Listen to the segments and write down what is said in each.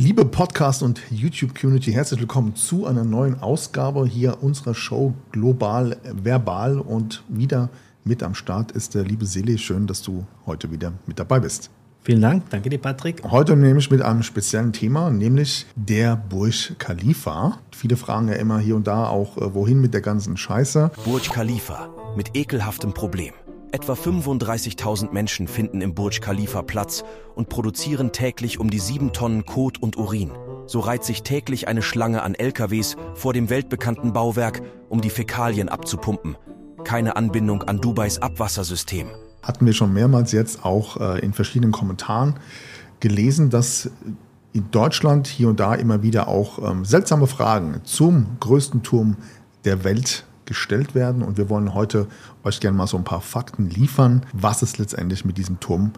Liebe Podcast- und YouTube-Community, herzlich willkommen zu einer neuen Ausgabe hier unserer Show Global Verbal. Und wieder mit am Start ist der liebe Seli. Schön, dass du heute wieder mit dabei bist. Vielen Dank, danke dir, Patrick. Heute nämlich mit einem speziellen Thema, nämlich der Burj Khalifa. Viele fragen ja immer hier und da auch, äh, wohin mit der ganzen Scheiße. Burj Khalifa mit ekelhaftem Problem. Etwa 35.000 Menschen finden im Burj Khalifa Platz und produzieren täglich um die sieben Tonnen Kot und Urin. So reiht sich täglich eine Schlange an LKWs vor dem weltbekannten Bauwerk, um die Fäkalien abzupumpen. Keine Anbindung an Dubais Abwassersystem. Hatten wir schon mehrmals jetzt auch äh, in verschiedenen Kommentaren gelesen, dass in Deutschland hier und da immer wieder auch ähm, seltsame Fragen zum größten Turm der Welt gestellt werden. Und wir wollen heute euch gerne mal so ein paar Fakten liefern, was es letztendlich mit diesem Turm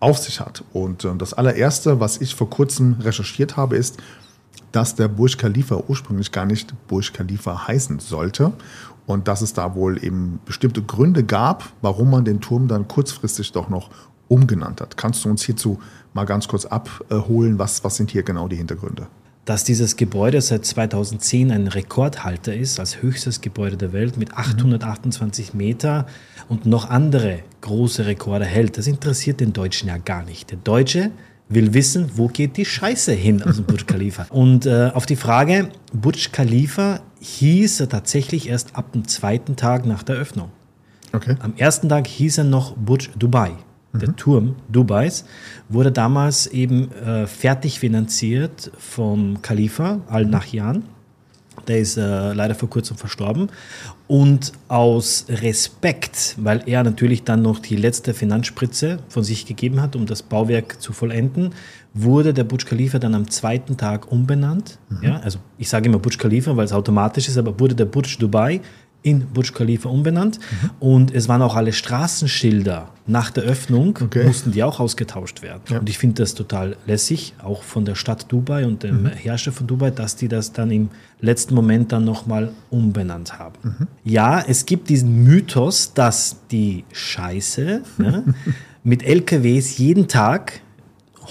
auf sich hat. Und äh, das allererste, was ich vor kurzem recherchiert habe, ist, dass der Burj Khalifa ursprünglich gar nicht Burj Khalifa heißen sollte und dass es da wohl eben bestimmte Gründe gab, warum man den Turm dann kurzfristig doch noch umgenannt hat. Kannst du uns hierzu mal ganz kurz abholen? Was, was sind hier genau die Hintergründe? Dass dieses Gebäude seit 2010 ein Rekordhalter ist, als höchstes Gebäude der Welt mit 828 Meter und noch andere große Rekorde hält. Das interessiert den Deutschen ja gar nicht. Der Deutsche will wissen, wo geht die Scheiße hin aus dem Burj Khalifa. Und äh, auf die Frage, Burj Khalifa hieß er tatsächlich erst ab dem zweiten Tag nach der Öffnung. Okay. Am ersten Tag hieß er noch Burj Dubai. Der Turm Dubais wurde damals eben äh, fertig finanziert vom Khalifa al-Nahyan. Der ist äh, leider vor kurzem verstorben. Und aus Respekt, weil er natürlich dann noch die letzte Finanzspritze von sich gegeben hat, um das Bauwerk zu vollenden, wurde der Burj Khalifa dann am zweiten Tag umbenannt. Mhm. Ja, also ich sage immer Burj Khalifa, weil es automatisch ist, aber wurde der Burj Dubai in Burj Khalifa umbenannt. Mhm. Und es waren auch alle Straßenschilder nach der Öffnung, okay. mussten die auch ausgetauscht werden. Ja. Und ich finde das total lässig, auch von der Stadt Dubai und dem mhm. Herrscher von Dubai, dass die das dann im letzten Moment dann nochmal umbenannt haben. Mhm. Ja, es gibt diesen Mythos, dass die Scheiße ja, mit LKWs jeden Tag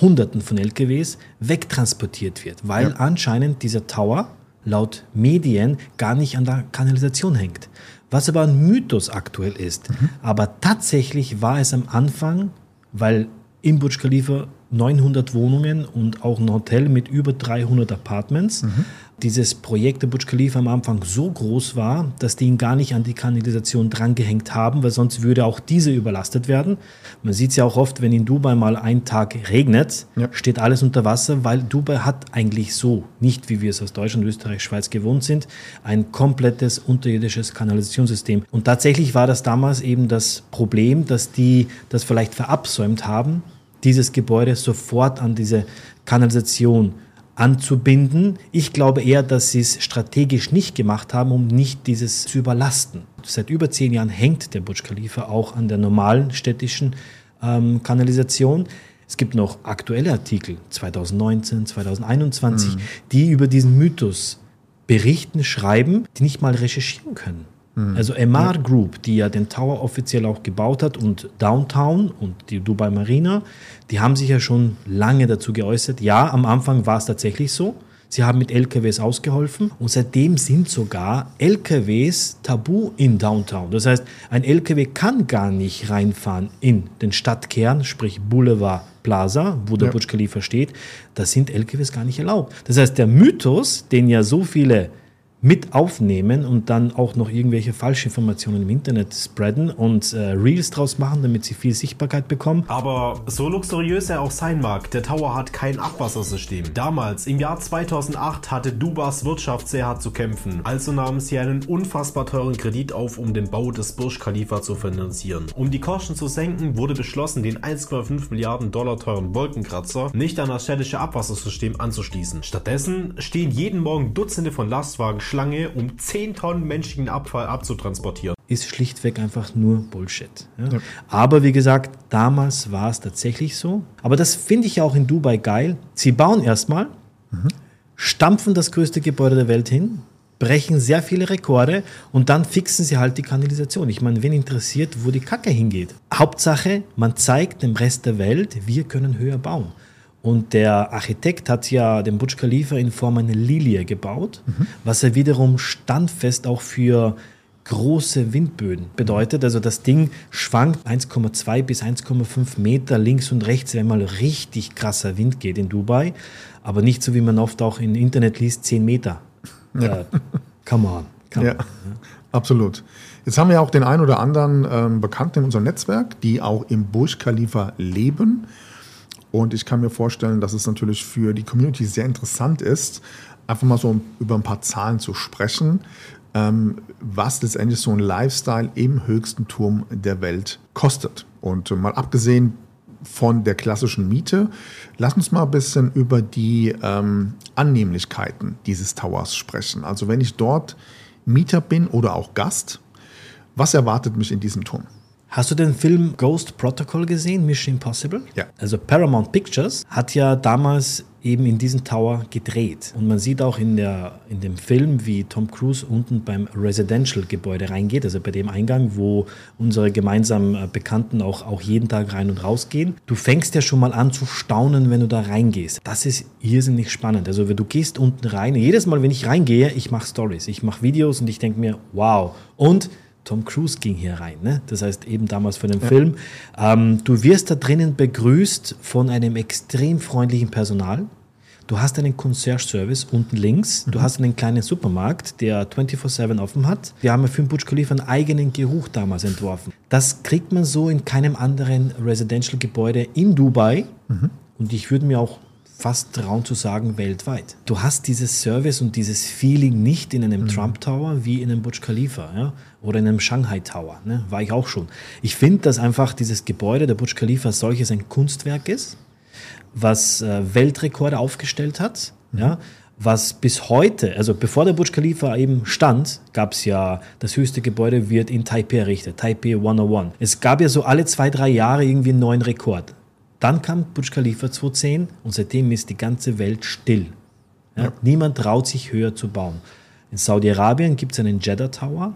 Hunderten von LKWs wegtransportiert wird, weil ja. anscheinend dieser Tower laut Medien gar nicht an der Kanalisation hängt. Was aber ein Mythos aktuell ist. Mhm. Aber tatsächlich war es am Anfang, weil im Burj Khalifa 900 Wohnungen und auch ein Hotel mit über 300 Apartments. Mhm dieses Projekt der Burj Khalifa am Anfang so groß war, dass die ihn gar nicht an die Kanalisation drangehängt haben, weil sonst würde auch diese überlastet werden. Man sieht es ja auch oft, wenn in Dubai mal ein Tag regnet, ja. steht alles unter Wasser, weil Dubai hat eigentlich so, nicht wie wir es aus Deutschland, Österreich, Schweiz gewohnt sind, ein komplettes unterirdisches Kanalisationssystem. Und tatsächlich war das damals eben das Problem, dass die das vielleicht verabsäumt haben, dieses Gebäude sofort an diese Kanalisation anzubinden. Ich glaube eher, dass sie es strategisch nicht gemacht haben, um nicht dieses zu überlasten. Seit über zehn Jahren hängt der Burj Khalifa auch an der normalen städtischen ähm, Kanalisation. Es gibt noch aktuelle Artikel, 2019, 2021, mhm. die über diesen Mythos berichten, schreiben, die nicht mal recherchieren können. Mhm. Also MR Group, die ja den Tower offiziell auch gebaut hat und Downtown und die Dubai Marina, die haben sich ja schon lange dazu geäußert. Ja, am Anfang war es tatsächlich so. Sie haben mit LKWs ausgeholfen und seitdem sind sogar LKWs tabu in Downtown. Das heißt, ein LKW kann gar nicht reinfahren in den Stadtkern, sprich Boulevard Plaza, wo der ja. Burj Khalifa steht. Da sind LKWs gar nicht erlaubt. Das heißt, der Mythos, den ja so viele mit aufnehmen und dann auch noch irgendwelche Falschinformationen im Internet spreaden und äh, Reels draus machen, damit sie viel Sichtbarkeit bekommen. Aber so luxuriös er auch sein mag, der Tower hat kein Abwassersystem. Damals, im Jahr 2008, hatte Dubas Wirtschaft sehr hart zu kämpfen. Also nahmen sie einen unfassbar teuren Kredit auf, um den Bau des Burj Khalifa zu finanzieren. Um die Kosten zu senken, wurde beschlossen, den 1,5 Milliarden Dollar teuren Wolkenkratzer nicht an das städtische Abwassersystem anzuschließen. Stattdessen stehen jeden Morgen Dutzende von Lastwagen Schlange, um 10 Tonnen menschlichen Abfall abzutransportieren. Ist schlichtweg einfach nur Bullshit. Ja? Ja. Aber wie gesagt, damals war es tatsächlich so. Aber das finde ich auch in Dubai geil. Sie bauen erstmal, mhm. stampfen das größte Gebäude der Welt hin, brechen sehr viele Rekorde und dann fixen sie halt die Kanalisation. Ich meine, wen interessiert, wo die Kacke hingeht? Hauptsache, man zeigt dem Rest der Welt, wir können höher bauen. Und der Architekt hat ja den Burj Khalifa in Form einer Lilie gebaut, was er wiederum standfest auch für große Windböen bedeutet. Also das Ding schwankt 1,2 bis 1,5 Meter links und rechts, wenn mal richtig krasser Wind geht in Dubai. Aber nicht so, wie man oft auch im Internet liest, 10 Meter. Ja. Äh, come on. Come Ja, on. absolut. Jetzt haben wir ja auch den einen oder anderen ähm, Bekannten in unserem Netzwerk, die auch im Burj Khalifa leben. Und ich kann mir vorstellen, dass es natürlich für die Community sehr interessant ist, einfach mal so über ein paar Zahlen zu sprechen, ähm, was letztendlich so ein Lifestyle im höchsten Turm der Welt kostet. Und äh, mal abgesehen von der klassischen Miete, lass uns mal ein bisschen über die ähm, Annehmlichkeiten dieses Towers sprechen. Also wenn ich dort Mieter bin oder auch Gast, was erwartet mich in diesem Turm? Hast du den Film Ghost Protocol gesehen, Mission Impossible? Ja. Also Paramount Pictures hat ja damals eben in diesem Tower gedreht. Und man sieht auch in, der, in dem Film, wie Tom Cruise unten beim Residential-Gebäude reingeht, also bei dem Eingang, wo unsere gemeinsamen äh, Bekannten auch, auch jeden Tag rein und rausgehen. Du fängst ja schon mal an zu staunen, wenn du da reingehst. Das ist irrsinnig spannend. Also wenn du gehst unten rein, jedes Mal, wenn ich reingehe, ich mache Stories, ich mache Videos und ich denke mir, wow. Und Tom Cruise ging hier rein, ne? das heißt eben damals von dem Film. Ähm, du wirst da drinnen begrüßt von einem extrem freundlichen Personal. Du hast einen Concierge-Service unten links. Du hast einen kleinen Supermarkt, der 24-7 offen hat. Wir haben ja für den Burj Khalifa einen eigenen Geruch damals entworfen. Das kriegt man so in keinem anderen Residential-Gebäude in Dubai. Und ich würde mir auch fast trauen zu sagen, weltweit. Du hast dieses Service und dieses Feeling nicht in einem Trump Tower wie in einem Burj Khalifa ja? oder in einem Shanghai Tower. Ne? War ich auch schon. Ich finde, dass einfach dieses Gebäude, der Burj Khalifa, als solches ein Kunstwerk ist, was äh, Weltrekorde aufgestellt hat. Ja? Was bis heute, also bevor der Burj Khalifa eben stand, gab es ja, das höchste Gebäude wird in Taipei errichtet, Taipei 101. Es gab ja so alle zwei, drei Jahre irgendwie einen neuen Rekord. Dann kam Burj Khalifa 2010 und seitdem ist die ganze Welt still. Ja? Niemand traut sich höher zu bauen. In Saudi-Arabien gibt es einen Jeddah Tower,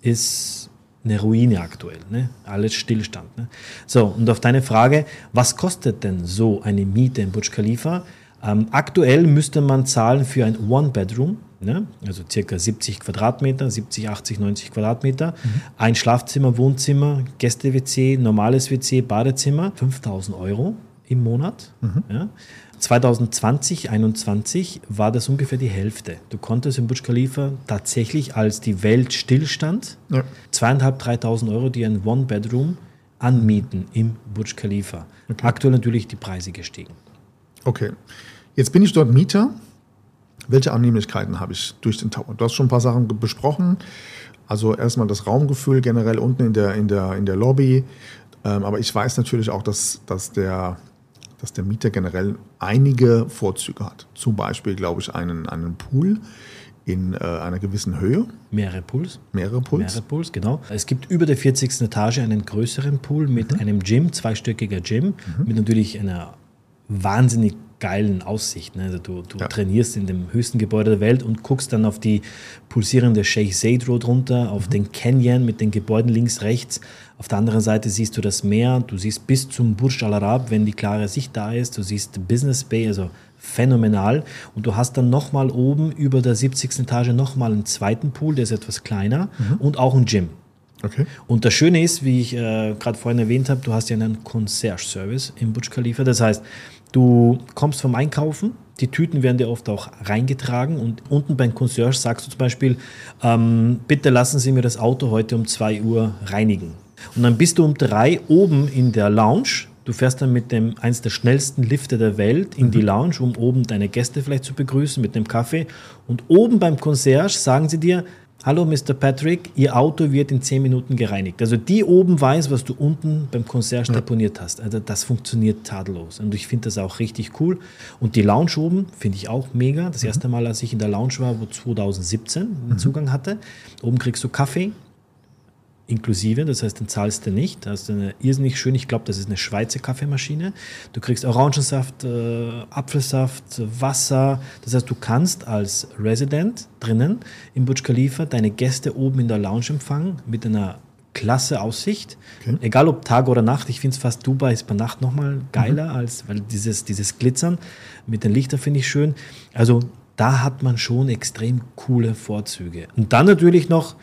ist eine Ruine aktuell, ne? alles Stillstand. Ne? So, und auf deine Frage, was kostet denn so eine Miete in Burj Khalifa? Ähm, aktuell müsste man zahlen für ein One-Bedroom, ne? also circa 70 Quadratmeter, 70, 80, 90 Quadratmeter, ein Schlafzimmer, Wohnzimmer, Gäste-WC, normales WC, Badezimmer, 5000 Euro im Monat. Ja? 2020, 2021 war das ungefähr die Hälfte. Du konntest im Burj Khalifa tatsächlich, als die Welt stillstand, Ja. zweieinhalb, 3.000 Euro, die ein One-Bedroom anmieten im Burj Khalifa. Aktuell natürlich die Preise gestiegen. Okay. Jetzt bin ich dort Mieter. Welche Annehmlichkeiten habe ich durch den Tower? Du hast schon ein paar Sachen besprochen. Also erstmal das Raumgefühl generell unten in der, in der, in der Lobby. Ähm, aber ich weiß natürlich auch, dass, dass, der, dass der Mieter generell einige Vorzüge hat. Zum Beispiel, glaube ich, einen, einen Pool in äh, einer gewissen Höhe, Mehrere Pools. mehrere Pools. Mehrere Pools, genau. Es gibt über der 40. Etage einen größeren Pool mit einem Gym, zweistöckiger Gym, mit natürlich einer wahnsinnig geilen Aussicht. Ne? Also du, du Ja. trainierst in dem höchsten Gebäude der Welt und guckst dann auf die pulsierende Sheikh Zayed Road runter, auf den Canyon mit den Gebäuden links, rechts. Auf der anderen Seite siehst du das Meer, du siehst bis zum Burj Al Arab, wenn die klare Sicht da ist, du siehst Business Bay, also phänomenal. Und du hast dann nochmal oben über der 70. Etage nochmal einen zweiten Pool, der ist etwas kleiner und auch ein Gym. Okay. Und das Schöne ist, wie ich äh, gerade vorhin erwähnt habe, du hast ja einen Concierge-Service im Burj Khalifa. Das heißt, du kommst vom Einkaufen, die Tüten werden dir oft auch reingetragen und unten beim Concierge sagst du zum Beispiel, ähm, bitte lassen Sie mir das Auto heute um 2 Uhr reinigen. Und dann bist du um drei oben in der Lounge. Du fährst dann mit dem eins der schnellsten Lifte der Welt in die Lounge, um oben deine Gäste vielleicht zu begrüßen mit dem Kaffee. Und oben beim Concierge sagen sie dir, Hallo Mr. Patrick, Ihr Auto wird in 10 Minuten gereinigt. Also die oben weiß, was du unten beim Concierge deponiert hast. Also das funktioniert tadellos. Und ich finde das auch richtig cool. Und die Lounge oben finde ich auch mega. Das erste Mal, als ich in der Lounge war, wo 2017 einen Zugang hatte. Oben kriegst du Kaffee, inklusive, das heißt, den zahlst du nicht. Da hast du eine irrsinnig schön, ich glaube, das ist eine Schweizer Kaffeemaschine. Du kriegst Orangensaft, äh, Apfelsaft, Wasser. Das heißt, du kannst als Resident drinnen im Burj Khalifa deine Gäste oben in der Lounge empfangen mit einer klasse Aussicht. Okay. Egal ob Tag oder Nacht, ich finde es fast Dubai ist bei Nacht nochmal geiler, mhm. als weil dieses, dieses Glitzern mit den Lichtern finde ich schön. Also da hat man schon extrem coole Vorzüge. Und dann natürlich noch,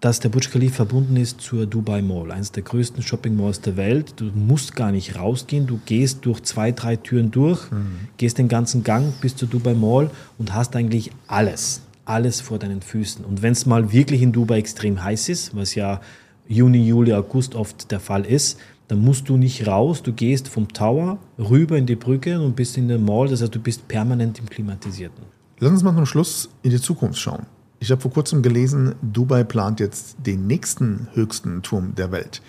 dass der Burj Khalifa verbunden ist zur Dubai Mall, eines der größten Shopping Malls der Welt. Du musst gar nicht rausgehen, du gehst durch zwei, drei Türen durch, mhm. gehst den ganzen Gang bis zur Dubai Mall und hast eigentlich alles, alles vor deinen Füßen. Und wenn es mal wirklich in Dubai extrem heiß ist, was ja Juni, Juli, August oft der Fall ist, dann musst du nicht raus, du gehst vom Tower rüber in die Brücke und bist in der Mall, das heißt, du bist permanent im Klimatisierten. Lass uns mal zum Schluss in die Zukunft schauen. Ich habe vor kurzem gelesen, Dubai plant jetzt den nächsten höchsten Turm der Welt.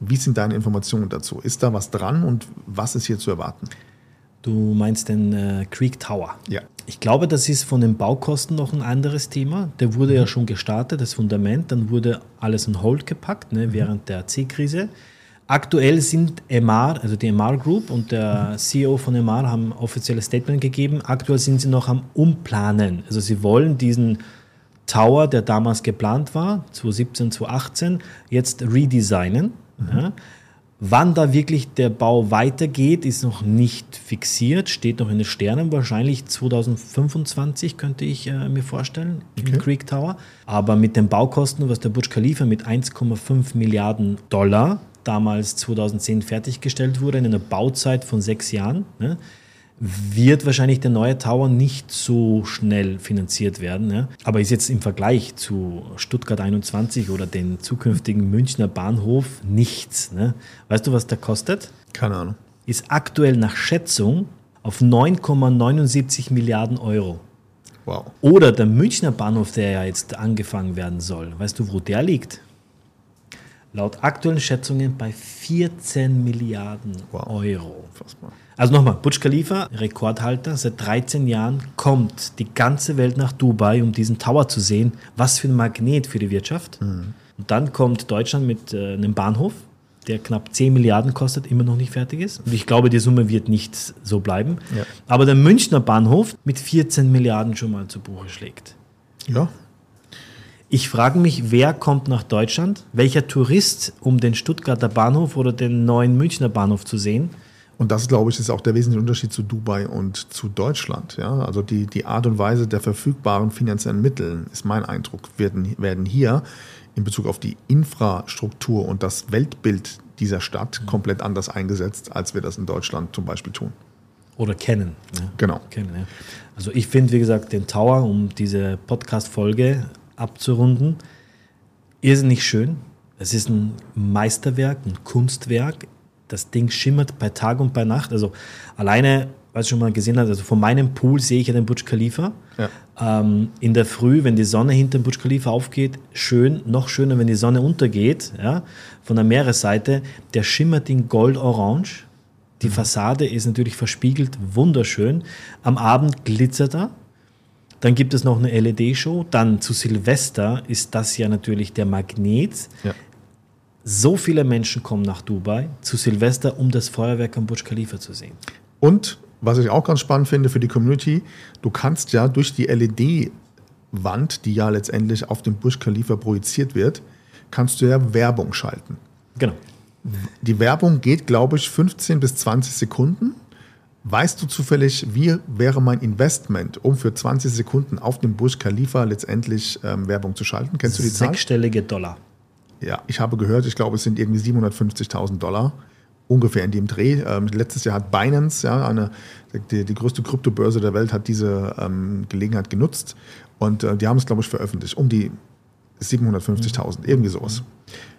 Wie sind deine Informationen dazu? Ist da was dran und was ist hier zu erwarten? Du meinst den äh, Creek Tower? Ja. Ich glaube, das ist von den Baukosten noch ein anderes Thema. Der wurde mhm. ja schon gestartet, das Fundament, dann wurde alles in Hold gepackt ne, mhm. während der C-Krise. Aktuell sind MR, also die MR Group und der CEO von MR haben offizielles Statement gegeben. Aktuell sind sie noch am Umplanen. Also sie wollen diesen Tower, der damals geplant war, 2017, 2018, jetzt redesignen. Mhm. Ja. Wann da wirklich der Bau weitergeht, ist noch nicht fixiert, steht noch in den Sternen. Wahrscheinlich 2025 könnte ich äh, mir vorstellen, okay. im Creek Tower. Aber mit den Baukosten, was der Burj Khalifa mit 1,5 Milliarden Dollar damals 2010 fertiggestellt wurde, in einer Bauzeit von sechs Jahren, ne, wird wahrscheinlich der neue Tower nicht so schnell finanziert werden. Ne? Aber ist jetzt im Vergleich zu Stuttgart 21 oder den zukünftigen Münchner Bahnhof nichts. Ne? Weißt du, was der kostet? Keine Ahnung. Ist aktuell nach Schätzung auf 9,79 Milliarden Euro. Wow. Oder der Münchner Bahnhof, der ja jetzt angefangen werden soll. Weißt du, wo der liegt? laut aktuellen Schätzungen bei 14 Milliarden wow. Euro. Fassbar. Also nochmal, Burj Khalifa, Rekordhalter, seit 13 Jahren kommt die ganze Welt nach Dubai, um diesen Tower zu sehen. Was für ein Magnet für die Wirtschaft. Mhm. Und dann kommt Deutschland mit äh, einem Bahnhof, der knapp 10 Milliarden kostet, immer noch nicht fertig ist. Und ich glaube, die Summe wird nicht so bleiben. Ja. Aber der Münchner Bahnhof mit 14 Milliarden schon mal zu Buche schlägt. Ja, ich frage mich, wer kommt nach Deutschland? Welcher Tourist, um den Stuttgarter Bahnhof oder den neuen Münchner Bahnhof zu sehen? Und das, glaube ich, ist auch der wesentliche Unterschied zu Dubai und zu Deutschland. Ja? Also die, die Art und Weise der verfügbaren finanziellen Mittel, ist mein Eindruck, werden, werden hier in Bezug auf die Infrastruktur und das Weltbild dieser Stadt komplett anders eingesetzt, als wir das in Deutschland zum Beispiel tun. Oder kennen. Ne? Genau. Kennen, ja. Also ich finde, wie gesagt, den Tower, um diese Podcast-Folge abzurunden. Irrsinnig schön. Es ist ein Meisterwerk, ein Kunstwerk. Das Ding schimmert bei Tag und bei Nacht. Also alleine, was du schon mal gesehen hast, also von meinem Pool sehe ich ja den Burj Khalifa. Ja. Ähm, in der Früh, wenn die Sonne hinter dem Burj Khalifa aufgeht, schön, noch schöner, wenn die Sonne untergeht, ja, von der Meeresseite, der schimmert in Gold-Orange. Die mhm. Fassade ist natürlich verspiegelt, wunderschön. Am Abend glitzert er. Dann gibt es noch eine LED-Show. Dann zu Silvester ist das ja natürlich der Magnet. Ja. So viele Menschen kommen nach Dubai zu Silvester, um das Feuerwerk am Burj Khalifa zu sehen. Und was ich auch ganz spannend finde für die Community, du kannst ja durch die LED-Wand, die ja letztendlich auf dem Burj Khalifa projiziert wird, kannst du ja Werbung schalten. Genau. Die Werbung geht, glaube ich, 15 bis 20 Sekunden Weißt du zufällig, wie wäre mein Investment, um für 20 Sekunden auf dem Burj Khalifa letztendlich ähm, Werbung zu schalten? Kennst du die Zahl? Sechsstellige Dollar. Ja, ich habe gehört, ich glaube, es sind irgendwie 750.000 Dollar ungefähr in dem Dreh. Ähm, letztes Jahr hat Binance, ja, eine, die, die größte Kryptobörse der Welt, hat diese ähm, Gelegenheit genutzt und äh, die haben es, glaube ich, veröffentlicht. Um die 750.000, irgendwie sowas.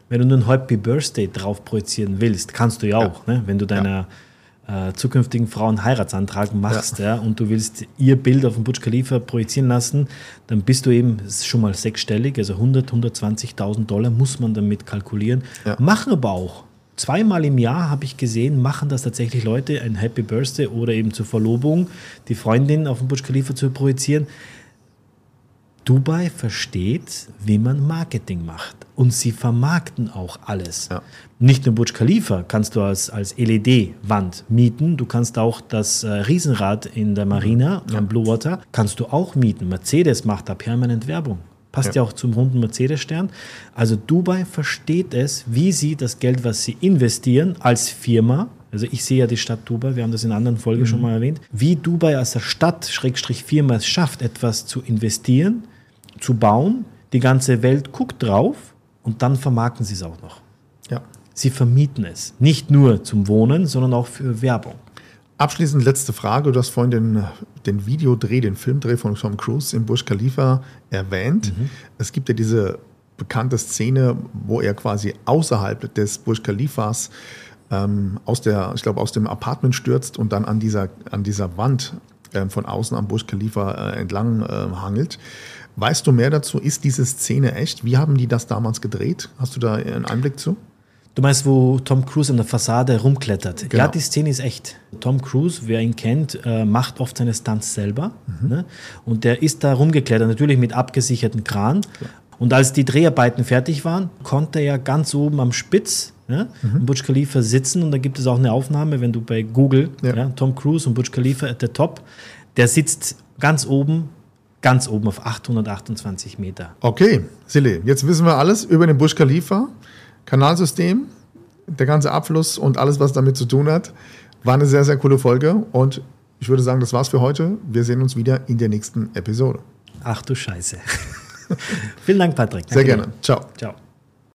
Wenn du einen Happy Birthday drauf projizieren willst, kannst du ja auch, ja. Ne? wenn du deiner ja äh, zukünftigen Frau einen Heiratsantrag machst ja. ja. und du willst ihr Bild auf dem Burj Khalifa projizieren lassen, dann bist du eben schon mal sechsstellig, also 100, 120.000 Dollar muss man damit kalkulieren. Ja. Machen aber auch. Zweimal im Jahr habe ich gesehen, machen das tatsächlich Leute, ein Happy Birthday oder eben zur Verlobung, die Freundin auf dem Burj Khalifa zu projizieren. Dubai versteht, wie man Marketing macht. Und sie vermarkten auch alles. Ja. Nicht nur Burj Khalifa kannst du als, als LED-Wand mieten. Du kannst auch das äh, Riesenrad in der Marina ja. am Blue Water kannst du auch mieten. Mercedes macht da permanent Werbung. Passt ja. ja auch zum runden Mercedes-Stern. Also Dubai versteht es, wie sie das Geld, was sie investieren als Firma, also ich sehe ja die Stadt Dubai, wir haben das in anderen Folgen mhm. schon mal erwähnt, wie Dubai als Stadt, Schrägstrich Firma es schafft, etwas zu investieren, zu bauen, die ganze Welt guckt drauf und dann vermarkten sie es auch noch. Ja. Sie vermieten es. Nicht nur zum Wohnen, sondern auch für Werbung. Abschließend letzte Frage. Du hast vorhin den, den Videodreh, den Filmdreh von Tom Cruise im Burj Khalifa erwähnt. Mhm. Es gibt ja diese bekannte Szene, wo er quasi außerhalb des Burj Khalifas ähm, aus der, ich glaube, aus dem Apartment stürzt und dann an dieser, an dieser Wand äh, von außen am Burj Khalifa äh, entlang äh, hangelt. Weißt du mehr dazu? Ist diese Szene echt? Wie haben die das damals gedreht? Hast du da einen Einblick zu? Du meinst, wo Tom Cruise an der Fassade rumklettert? Genau. Ja, die Szene ist echt. Tom Cruise, wer ihn kennt, äh, macht oft seine Stunts selber. Mhm. Ne? Und der ist da rumgeklettert, natürlich mit abgesicherten Kran. Klar. Und als die Dreharbeiten fertig waren, konnte er ganz oben am Spitz ja, mhm. Burj Khalifa sitzen. Und da gibt es auch eine Aufnahme, wenn du bei Google, ja. Ja, Tom Cruise und Burj Khalifa at the top, der sitzt ganz oben ganz oben auf 828 Meter. Okay, Silly, jetzt wissen wir alles über den Burj Khalifa. Kanalsystem, der ganze Abfluss und alles, was damit zu tun hat. War eine sehr, sehr coole Folge und ich würde sagen, das war's für heute. Wir sehen uns wieder in der nächsten Episode. Ach du Scheiße. Vielen Dank, Patrick. Danke sehr gerne. Ciao. Ciao.